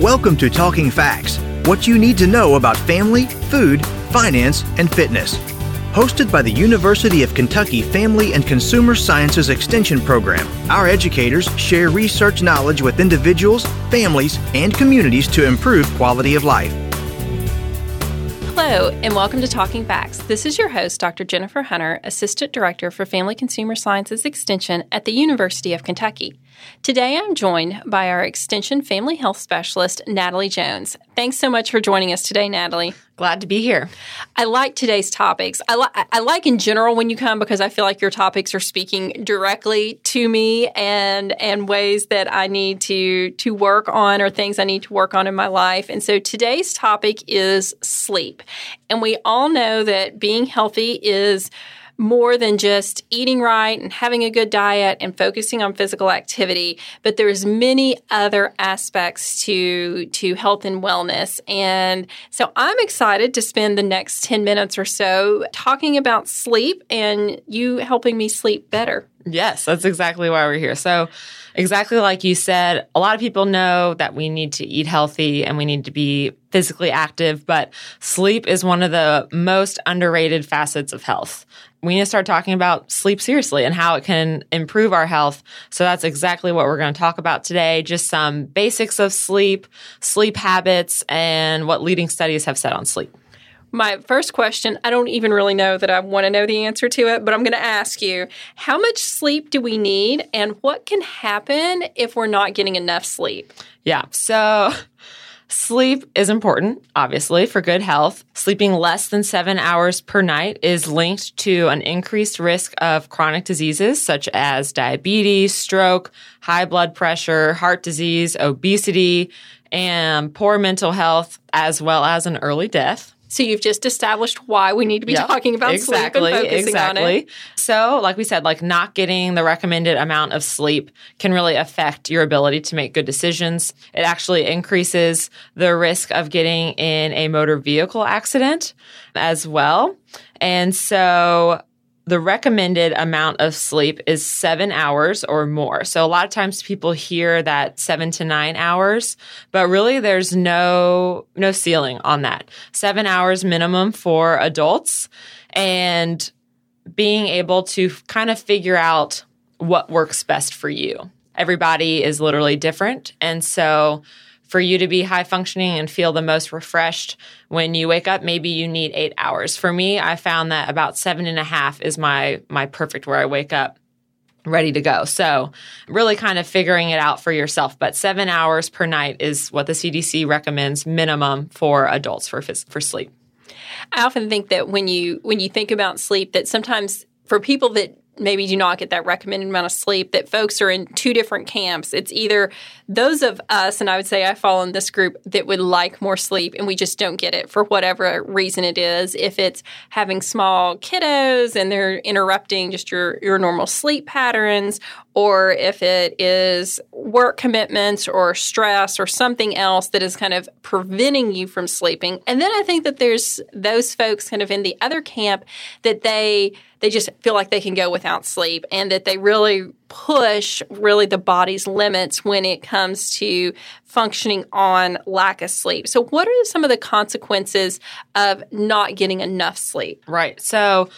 Welcome to Talking Facts what you need to know about family, food, finance, and fitness. Hosted by the University of Kentucky Family and Consumer Sciences Extension Program, our educators share research knowledge with individuals, families, and communities to improve quality of life. Hello, and welcome to Talking Facts. This is your host, Dr. Jennifer Hunter, Assistant Director for Family Consumer Sciences Extension at the University of Kentucky. Today I'm joined by our Extension Family Health Specialist, Natalie Jones. Thanks so much for joining us today, Natalie. Glad to be here. I like today's topics. I, li- I like in general when you come because I feel like your topics are speaking directly to me and and ways that I need to to work on or things I need to work on in my life. And so today's topic is sleep. And we all know that being healthy is more than just eating right and having a good diet and focusing on physical activity, but there's many other aspects to to health and wellness. And so I'm excited to spend the next 10 minutes or so talking about sleep and you helping me sleep better. Yes, that's exactly why we're here. So, exactly like you said, a lot of people know that we need to eat healthy and we need to be physically active, but sleep is one of the most underrated facets of health. We need to start talking about sleep seriously and how it can improve our health. So, that's exactly what we're going to talk about today. Just some basics of sleep, sleep habits, and what leading studies have said on sleep. My first question, I don't even really know that I want to know the answer to it, but I'm going to ask you how much sleep do we need and what can happen if we're not getting enough sleep? Yeah. So, Sleep is important, obviously, for good health. Sleeping less than seven hours per night is linked to an increased risk of chronic diseases such as diabetes, stroke, high blood pressure, heart disease, obesity, and poor mental health, as well as an early death. So you've just established why we need to be yep, talking about exactly, sleep and focusing exactly. on it. So, like we said, like not getting the recommended amount of sleep can really affect your ability to make good decisions. It actually increases the risk of getting in a motor vehicle accident as well. And so the recommended amount of sleep is seven hours or more. So a lot of times people hear that seven to nine hours, but really there's no, no ceiling on that. Seven hours minimum for adults and being able to kind of figure out what works best for you. Everybody is literally different. And so for you to be high functioning and feel the most refreshed when you wake up maybe you need eight hours. For me i found that about seven and a half is my my perfect where i wake up ready to go. So really kind of figuring it out for yourself but seven hours per night is what the cdc recommends minimum for adults for for sleep. I often think that when you when you think about sleep that sometimes for people that maybe do not get that recommended amount of sleep, that folks are in two different camps. It's either those of us, and I would say I fall in this group, that would like more sleep and we just don't get it for whatever reason it is. If it's having small kiddos and they're interrupting just your, your normal sleep patterns, or if it is work commitments or stress or something else that is kind of preventing you from sleeping. And then I think that there's those folks kind of in the other camp that they they just feel like they can go without sleep and that they really push really the body's limits when it comes to functioning on lack of sleep. So what are some of the consequences of not getting enough sleep? Right. So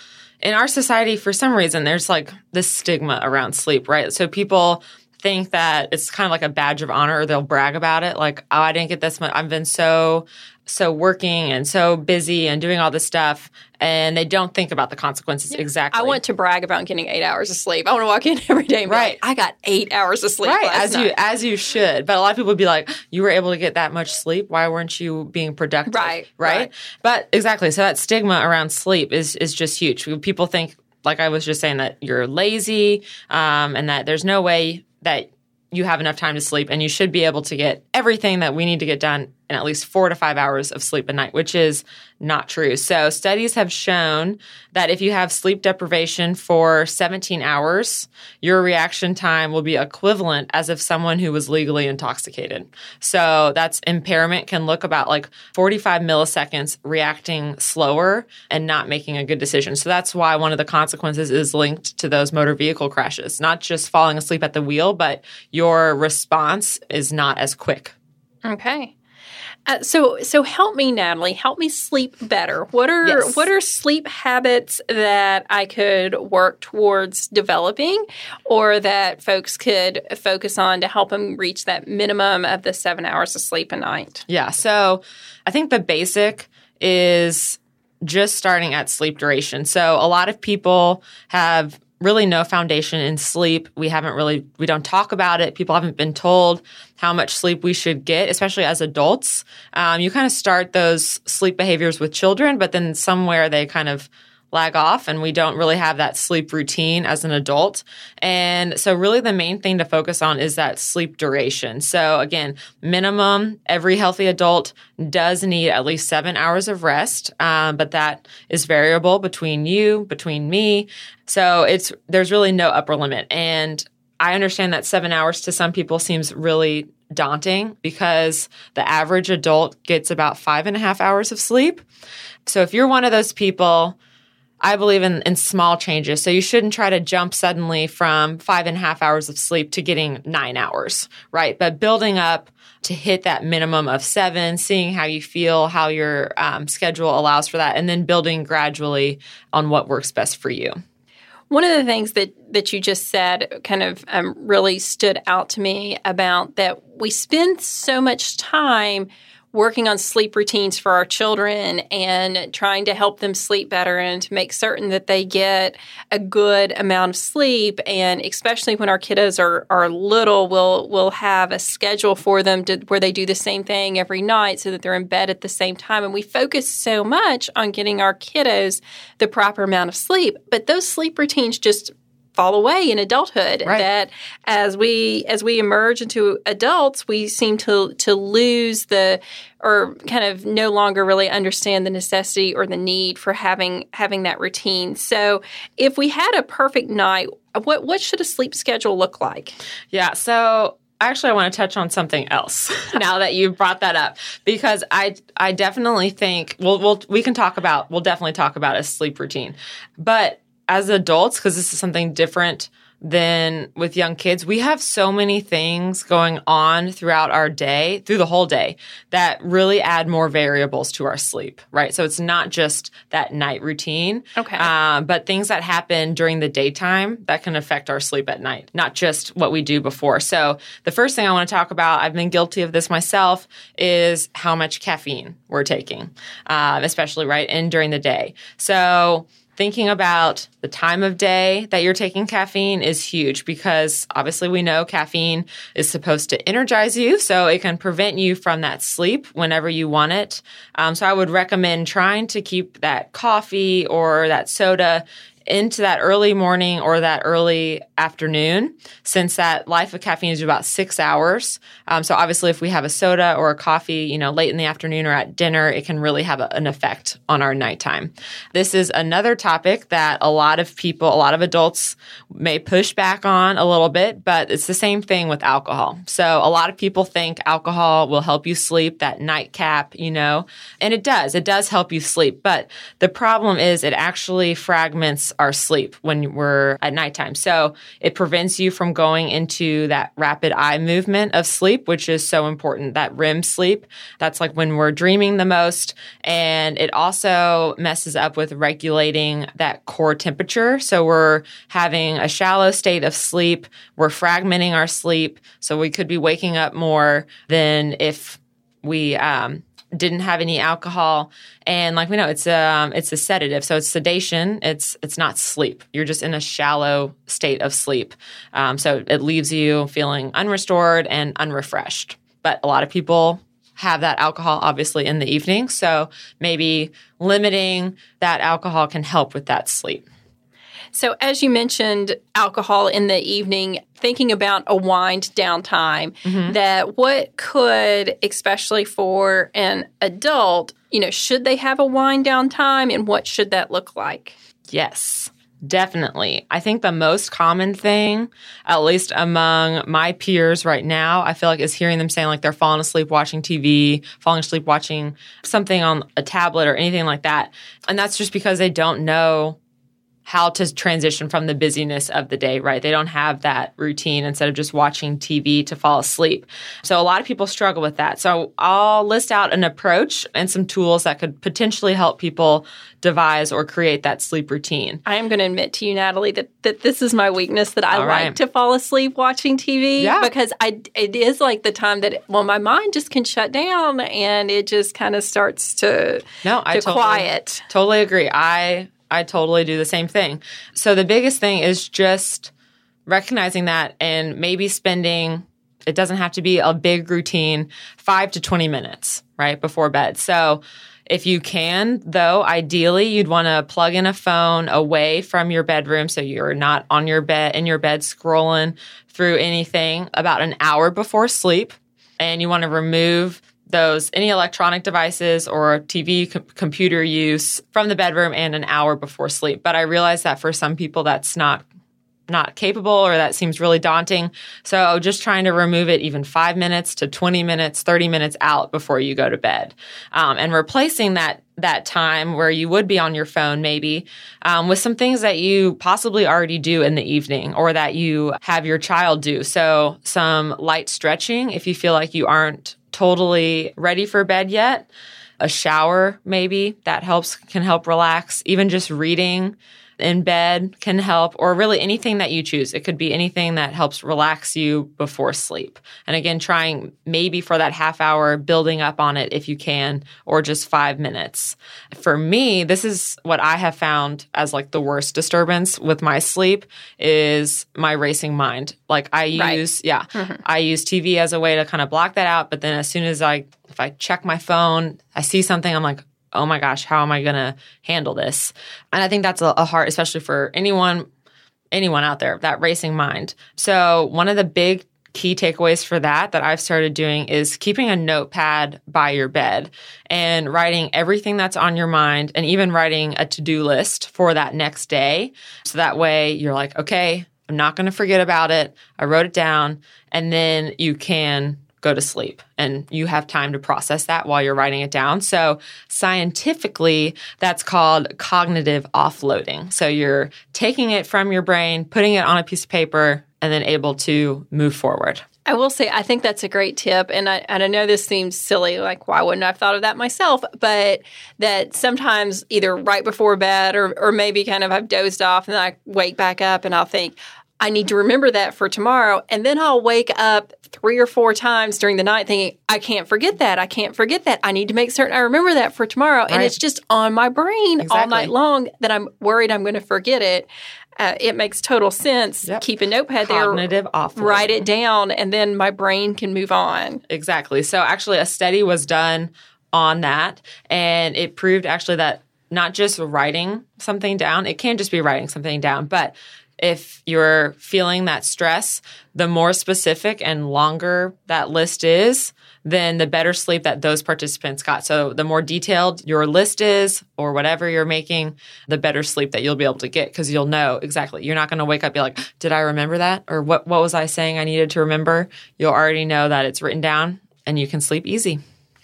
in our society, for some reason, there's like this stigma around sleep, right? So people think that it's kind of like a badge of honor or they'll brag about it. Like, oh, I didn't get this much. I've been so, so working and so busy and doing all this stuff. And they don't think about the consequences yeah. exactly. I want to brag about getting eight hours of sleep. I want to walk in every day and right. Like, I got eight hours of sleep. Right. as night. you, as you should. But a lot of people would be like, you were able to get that much sleep. Why weren't you being productive? Right. Right. right. But exactly. So that stigma around sleep is, is just huge. People think, like I was just saying, that you're lazy um, and that there's no way that you have enough time to sleep and you should be able to get everything that we need to get done in at least four to five hours of sleep a night, which is not true. So, studies have shown that if you have sleep deprivation for 17 hours, your reaction time will be equivalent as if someone who was legally intoxicated. So, that's impairment can look about like 45 milliseconds reacting slower and not making a good decision. So, that's why one of the consequences is linked to those motor vehicle crashes, not just falling asleep at the wheel, but your response is not as quick Okay. Uh, so so help me Natalie help me sleep better what are Yes. what are sleep habits that I could work towards developing or that folks could focus on to help them reach that minimum of the 7 hours of sleep a night Yeah. So I think the basic is just starting at sleep duration. So a lot of people have really no foundation in sleep. We haven't really, we don't talk about it. People haven't been told how much sleep we should get, especially as adults. Um, you kind of start those sleep behaviors with children, but then somewhere they kind of lag off and we don't really have that sleep routine as an adult. And so really the main thing to focus on is that sleep duration. So again, minimum every healthy adult does need at least seven hours of rest. Um, but that is variable between you, between me. So it's, there's really no upper limit. And I understand that seven hours to some people seems really daunting because the average adult gets about five and a half hours of sleep. So if you're one of those people, I believe in, in small changes. So you shouldn't try to jump suddenly from five and a half hours of sleep to getting nine hours, right? But building up to hit that minimum of seven, seeing how you feel, how your um, schedule allows for that, and then building gradually on what works best for you. One of the things that, that you just said kind of um, really stood out to me about that we spend so much time working on sleep routines for our children and trying to help them sleep better and to make certain that they get a good amount of sleep. And especially when our kiddos are, are little we'll we'll have a schedule for them to, where they do the same thing every night so that they're in bed at the same time. And we focus so much on getting our kiddos the proper amount of sleep. But those sleep routines just fall away in adulthood Right. that as we as we emerge into adults we seem to to lose the or kind of no longer really understand the necessity or the need for having having that routine so if we had a perfect night what what should a sleep schedule look like Yeah. So actually, I want to touch on something else now that you brought that up because I I definitely think we'll, we'll we can talk about we'll definitely talk about a sleep routine, but as adults because this is something different than with young kids we have so many things going on throughout our day through the whole day that really add more variables to our sleep right so it's not just that night routine Okay. um, but things that happen during the daytime that can affect our sleep at night, not just what we do before. So, the first thing I want to talk about, I've been guilty of this myself, is how much caffeine we're taking, um, especially right in during the day. So, thinking about the time of day that you're taking caffeine is huge because obviously we know caffeine is supposed to energize you so it can prevent you from that sleep whenever you want it. Um, so i would recommend trying to keep that coffee or that soda into that early morning or that early afternoon, since that life of caffeine is about six hours. Um, so obviously, if we have a soda or a coffee, you know, late in the afternoon or at dinner, it can really have a, an effect on our nighttime. This is another topic that a lot of people, a lot of adults may push back on a little bit, but it's the same thing with alcohol. So a lot of people think alcohol will help you sleep, that nightcap, you know, and it does. It does help you sleep. But the problem is it actually fragments our sleep when we're at nighttime. So it prevents you from going into that rapid eye movement of sleep, which is so important, that REM sleep. That's like when we're dreaming the most. And it also messes up with regulating that core temperature. So we're having a shallow state of sleep. We're fragmenting our sleep. So we could be waking up more than if we um, didn't have any alcohol. And like we know it's um it's a sedative. So it's sedation. It's it's not sleep. You're just in a shallow state of sleep. Um, so it leaves you feeling unrestored and unrefreshed. But a lot of people have that alcohol obviously in the evening. So maybe limiting that alcohol can help with that sleep So, as you mentioned, alcohol in the evening, thinking about a wind down time, mm-hmm. that what could, especially for an adult, you know, should they have a wind down time and what should that look like? Yes, definitely. I think the most common thing, at least among my peers right now, I feel like is hearing them saying like they're falling asleep watching TV, falling asleep watching something on a tablet or anything like that. And that's just because they don't know how to transition from the busyness of the day, right? They don't have that routine instead of just watching TV to fall asleep. So a lot of people struggle with that. So I'll list out an approach and some tools that could potentially help people devise or create that sleep routine. I am going to admit to you, Natalie, that, that this is my weakness that I like to fall asleep watching TV Yeah. because I it is like the time that well my mind just can shut down and it just kind of starts to No, I totally, quiet. Totally agree. I I totally do the same thing. So the biggest thing is just recognizing that and maybe spending it doesn't have to be a big routine, 5 to 20 minutes, right, before bed. So if you can, though, ideally you'd want to plug in a phone away from your bedroom so you're not on your bed in your bed scrolling through anything about an hour before sleep and you want to remove those any electronic devices or TV com- computer use from the bedroom and an hour before sleep. But I realize that for some people that's not not capable or that seems really daunting. So just trying to remove it even five minutes to 20 minutes, 30 minutes out before you go to bed. Um, and replacing that that time where you would be on your phone maybe um, with some things that you possibly already do in the evening or that you have your child do. So some light stretching if you feel like you aren't totally ready for bed yet. A shower maybe that helps can help relax. Even just reading in bed can help, or really anything that you choose. It could be anything that helps relax you before sleep. And again, trying maybe for that half hour, building up on it if you can, or just five minutes. For me, this is what I have found as like the worst disturbance with my sleep is my racing mind. Like I Right. use, yeah, mm-hmm. I use TV as a way to kind of block that out. But then as soon as I, if I check my phone, I see something, I'm like, oh my gosh, how am I going to handle this? And I think that's a, a hard, especially for anyone, anyone out there, that racing mind. So one of the big key takeaways for that that I've started doing is keeping a notepad by your bed and writing everything that's on your mind and even writing a to-do list for that next day. So that way you're like, okay, I'm not going to forget about it. I wrote it down and then you can go to sleep and you have time to process that while you're writing it down. So scientifically, that's called cognitive offloading. So you're taking it from your brain, putting it on a piece of paper, and then able to move forward. I will say, I think that's a great tip. And I, and I know this seems silly, like, why wouldn't I have thought of that myself? But that sometimes either right before bed or, or maybe kind of I've dozed off and then I wake back up and I'll think, I need to remember that for tomorrow. And then I'll wake up three or four times during the night thinking, I can't forget that. I can't forget that. I need to make certain I remember that for tomorrow. And it's just on my brain all night long that I'm worried I'm going to forget it. Uh, it makes total sense. Yep. Keep a notepad Cognitive there, write it down, and then my brain can move on. Exactly. So actually, a study was done on that, and it proved actually that not just writing something down, it can just be writing something down, but if you're feeling that stress, the more specific and longer that list is, then the better sleep that those participants got. So the more detailed your list is or whatever you're making, the better sleep that you'll be able to get because you'll know exactly. You're not going to wake up be like, "Did I remember that?" or "What what was I saying I needed to remember?" You'll already know that it's written down and you can sleep easy.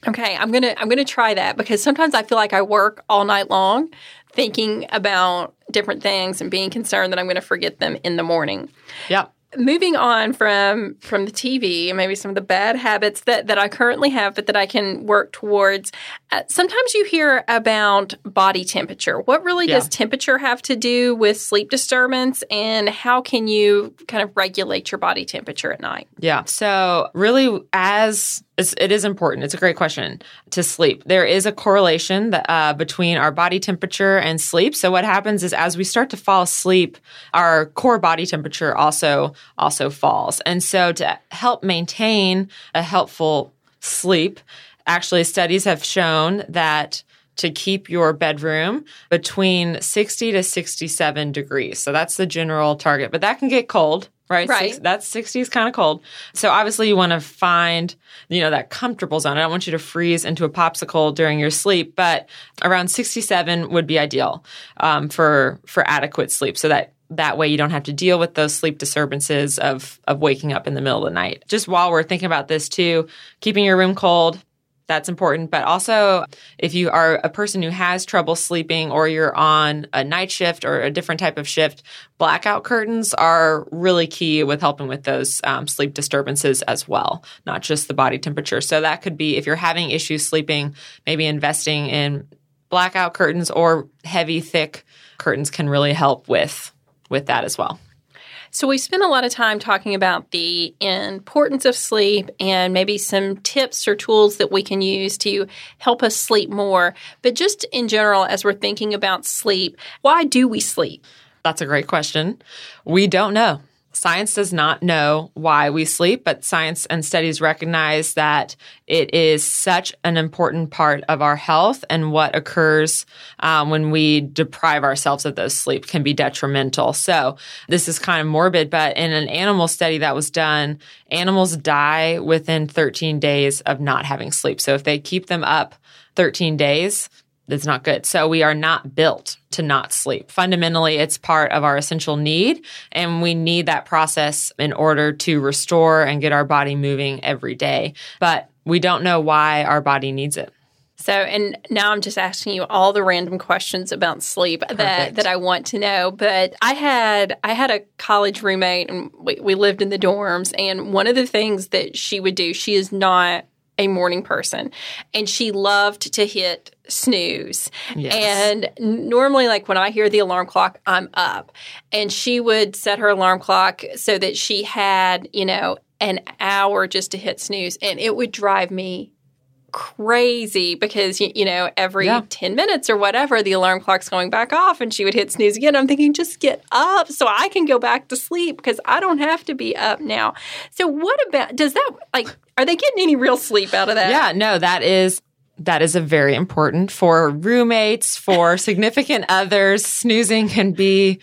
Okay, I'm gonna I'm gonna try that because sometimes I feel like I work all night long thinking about different things and being concerned that I'm going to forget them in the morning. Yeah. moving on from from the TV and maybe some of the bad habits that that I currently have, but that I can work towards. Uh, sometimes you hear about body temperature. What really Yeah. does temperature have to do with sleep disturbance, and how can you kind of regulate your body temperature at night? Yeah. So, really, as it's, it is important, it's a great question to sleep. There is a correlation that, uh, between our body temperature and sleep. So, what happens is as we start to fall asleep, our core body temperature also also falls. And so, to help maintain a helpful sleep, actually, studies have shown that to keep your bedroom between 60 to 67 degrees. So that's the general target, but that can get cold, right? Right. Six, that's 60 is kind of cold. So obviously you want to find, you know, that comfortable zone. I don't want you to freeze into a popsicle during your sleep, but around 67 would be ideal um, for for adequate sleep. So that that way you don't have to deal with those sleep disturbances of of waking up in the middle of the night. Just while we're thinking about this too, keeping your room cold, that's important. But also, if you are a person who has trouble sleeping or you're on a night shift or a different type of shift, blackout curtains are really key with helping with those um, sleep disturbances as well, not just the body temperature. So, that could be if you're having issues sleeping, maybe investing in blackout curtains or heavy, thick curtains can really help with with that as well. So we spent a lot of time talking about the importance of sleep and maybe some tips or tools that we can use to help us sleep more. But just in general, as we're thinking about sleep, why do we sleep? That's a great question. We don't know. Science does not know why we sleep, but science and studies recognize that it is such an important part of our health, and what occurs um, when we deprive ourselves of those sleep can be detrimental. So, this is kind of morbid, but in an animal study that was done, animals die within 13 days of not having sleep. So, if they keep them up 13 days, that's not good. So we are not built to not sleep. Fundamentally, it's part of our essential need, and we need that process in order to restore and get our body moving every day. But we don't know why our body needs it. So, and now I'm just asking you all the random questions about sleep Perfect. that that I want to know. But I had I had a college roommate, and we, we lived in the dorms. And one of the things that she would do, she is not a morning person and she loved to hit snooze. Yes. And normally, like when I hear the alarm clock, I'm up. And she would set her alarm clock so that she had, you know, an hour just to hit snooze. And it would drive me crazy because you, you know every yeah. 10 minutes or whatever the alarm clock's going back off and she would hit snooze again. I'm thinking just get up so i can go back to sleep because i don't have to be up now. So what about does that like are they getting any real sleep out of that? Yeah no that is that is a very important for roommates for significant others. Snoozing can be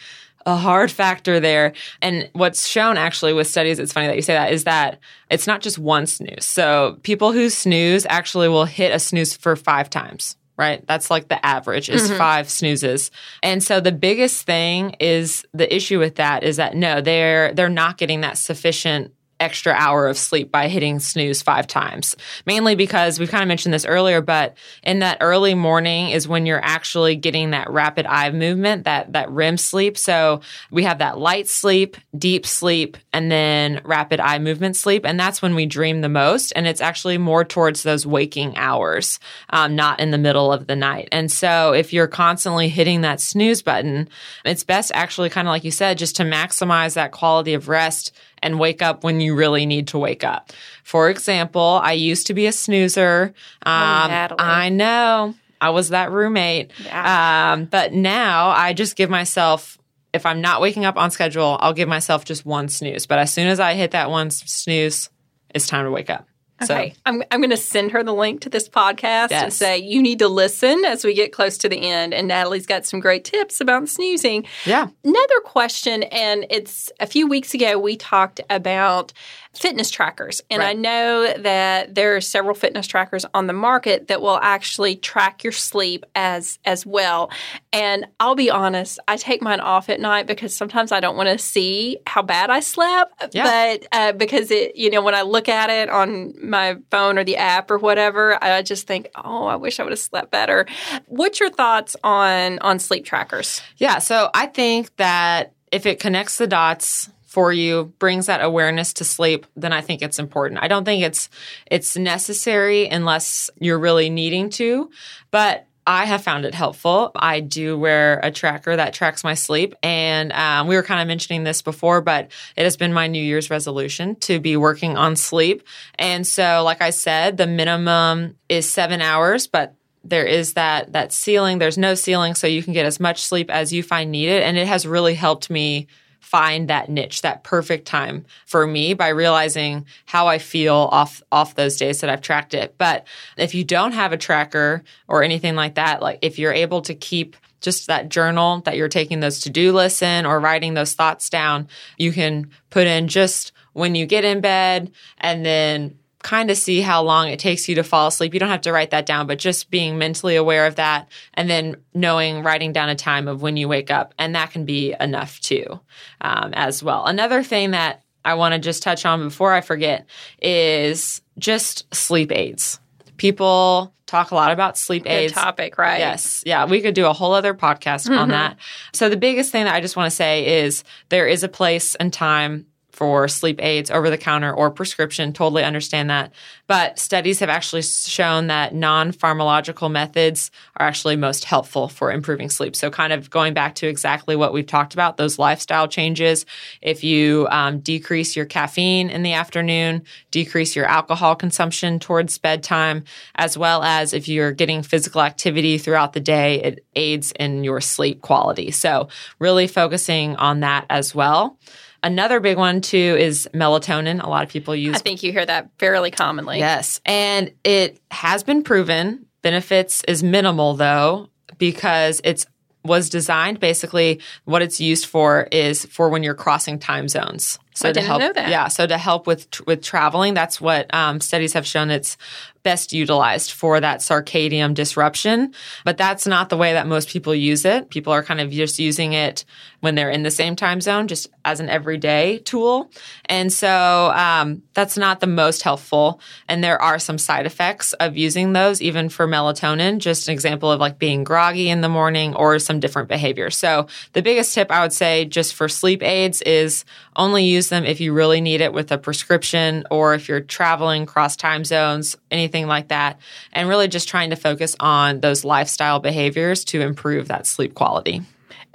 a hard factor there. And what's shown actually with studies, it's funny that you say that, is that it's not just one snooze. So people who snooze actually will hit a snooze for five times. Right? That's like the average is mm-hmm. five snoozes. And so the biggest thing is the issue with that is that no, they're they're not getting that sufficient extra hour of sleep by hitting snooze five times. Mainly because we've kind of mentioned this earlier, but in that early morning is when you're actually getting that rapid eye movement, that that REM sleep. So we have that light sleep, deep sleep, and then rapid eye movement sleep, and that's when we dream the most. And it's actually more towards those waking hours, um, not in the middle of the night. And so if you're constantly hitting that snooze button, it's best actually kind of like you said, just to maximize that quality of rest and wake up when you really need to wake up. For example, I used to be a snoozer. Oh, um, oh, I know. I was that roommate. Yeah. Um, but now I just give myself, if I'm not waking up on schedule, I'll give myself just one snooze. But as soon as I hit that one snooze, it's time to wake up. Okay. So, I'm, I'm going to send her the link to this podcast yes. and say, you need to listen as we get close to the end. And Natalie's got some great tips about snoozing. Yeah. Another question, and it's a few weeks ago, we talked about fitness trackers. And right. I know that there are several fitness trackers on the market that will actually track your sleep as as well. And I'll be honest, I take mine off at night because sometimes I don't want to see how bad I slept. Yeah. But uh, because it, you know, when I look at it on my phone or the app or whatever, I just think, oh, I wish I would have slept better. What's your thoughts on on sleep trackers? Yeah, so I think that if it connects the dots for you, brings that awareness to sleep, then I think it's important. I don't think it's it's necessary unless you're really needing to, but I have found it helpful. I do wear a tracker that tracks my sleep. And um, we were kind of mentioning this before, but it has been my New Year's resolution to be working on sleep. And so, like I said, the minimum is seven hours, but there is that that ceiling there's no ceiling so you can get as much sleep as you find needed and it has really helped me find that niche, that perfect time for me by realizing how I feel off off those days that I've tracked it. But if you don't have a tracker or anything like that, like if you're able to keep just that journal that you're taking those to-do lists in or writing those thoughts down, you can put in just when you get in bed and then kind of see how long it takes you to fall asleep. You don't have to write that down, but just being mentally aware of that and then knowing, writing down a time of when you wake up. And that can be enough too, um, as well. Another thing that I want to just touch on before I forget is just sleep aids People talk a lot about sleep Good aids. topic, right? Yes. Yeah. We could do a whole other podcast on that. So, the biggest thing that I just want to say is there is a place and time for sleep aids over the counter or prescription. Totally understand that. But studies have actually shown that non pharmacological methods are actually most helpful for improving sleep. So, kind of going back to exactly what we've talked about, those lifestyle changes. If you um, decrease your caffeine in the afternoon, decrease your alcohol consumption towards bedtime, as well as if you're getting physical activity throughout the day, it aids in your sleep quality. So, really focusing on that as well. Another big one too is melatonin. A lot of people use I think you hear that fairly commonly. Yes. And it has been proven benefits is minimal though, because it's was designed basically what it's used for is for when you're crossing time zones. So I to didn't help, know that. yeah. So to help with with traveling, that's what um, studies have shown it's best utilized for that circadian disruption. But that's not the way that most people use it. People are kind of just using it when they're in the same time zone, just as an everyday tool. And so um, that's not the most helpful. And there are some side effects of using those, even for melatonin. Just an example of like being groggy in the morning or some different behaviors. So the biggest tip I would say just for sleep aids is only use them if you really need it with a prescription or if you're traveling cross time zones, anything like that. And really just trying to focus on those lifestyle behaviors to improve that sleep quality.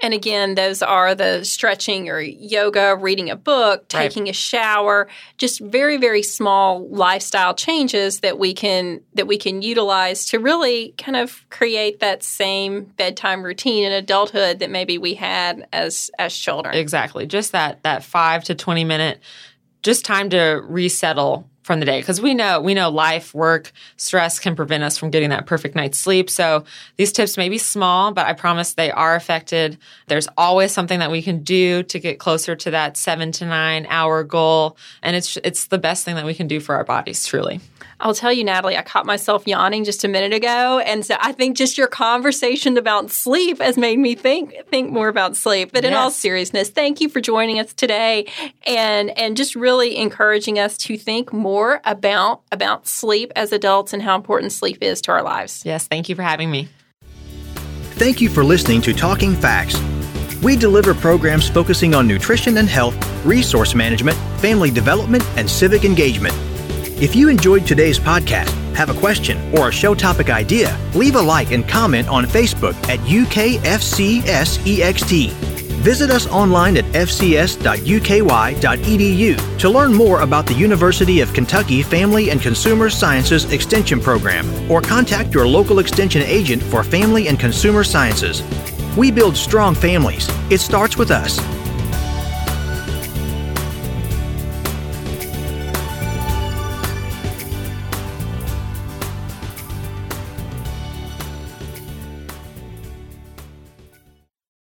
And again, those are the stretching or yoga, reading a book, Right. taking a shower, just very very small lifestyle changes that we can that we can utilize to really kind of create that same bedtime routine in adulthood that maybe we had as as children. Exactly. Just that that 5 to 20 minute just time to resettle from the day. Because we know we know life work stress can prevent us from getting that perfect night's sleep. So these tips may be small but i promise they are affected there's always something that we can do to get closer to that 7 to 9 hour goal. And it's it's the best thing that we can do for our bodies truly I'll tell you, Natalie, I caught myself yawning just a minute ago, and so I think just your conversation about sleep has made me think think more about sleep. But in all seriousness, thank you for joining us today, and and just really encouraging us to think more about about sleep as adults and how important sleep is to our lives. yes thank you for having me Thank you for listening to Talking Facts. We deliver programs focusing on nutrition and health, resource management, family development, and civic engagement. If you enjoyed today's podcast, have a question, or a show topic idea, leave a like and comment on Facebook at UKFCSEXT. Visit us online at fcs.uky.edu to learn more about the University of Kentucky Family and Consumer Sciences Extension Program, or contact your local extension agent for Family and Consumer Sciences. We build strong families. It starts with us.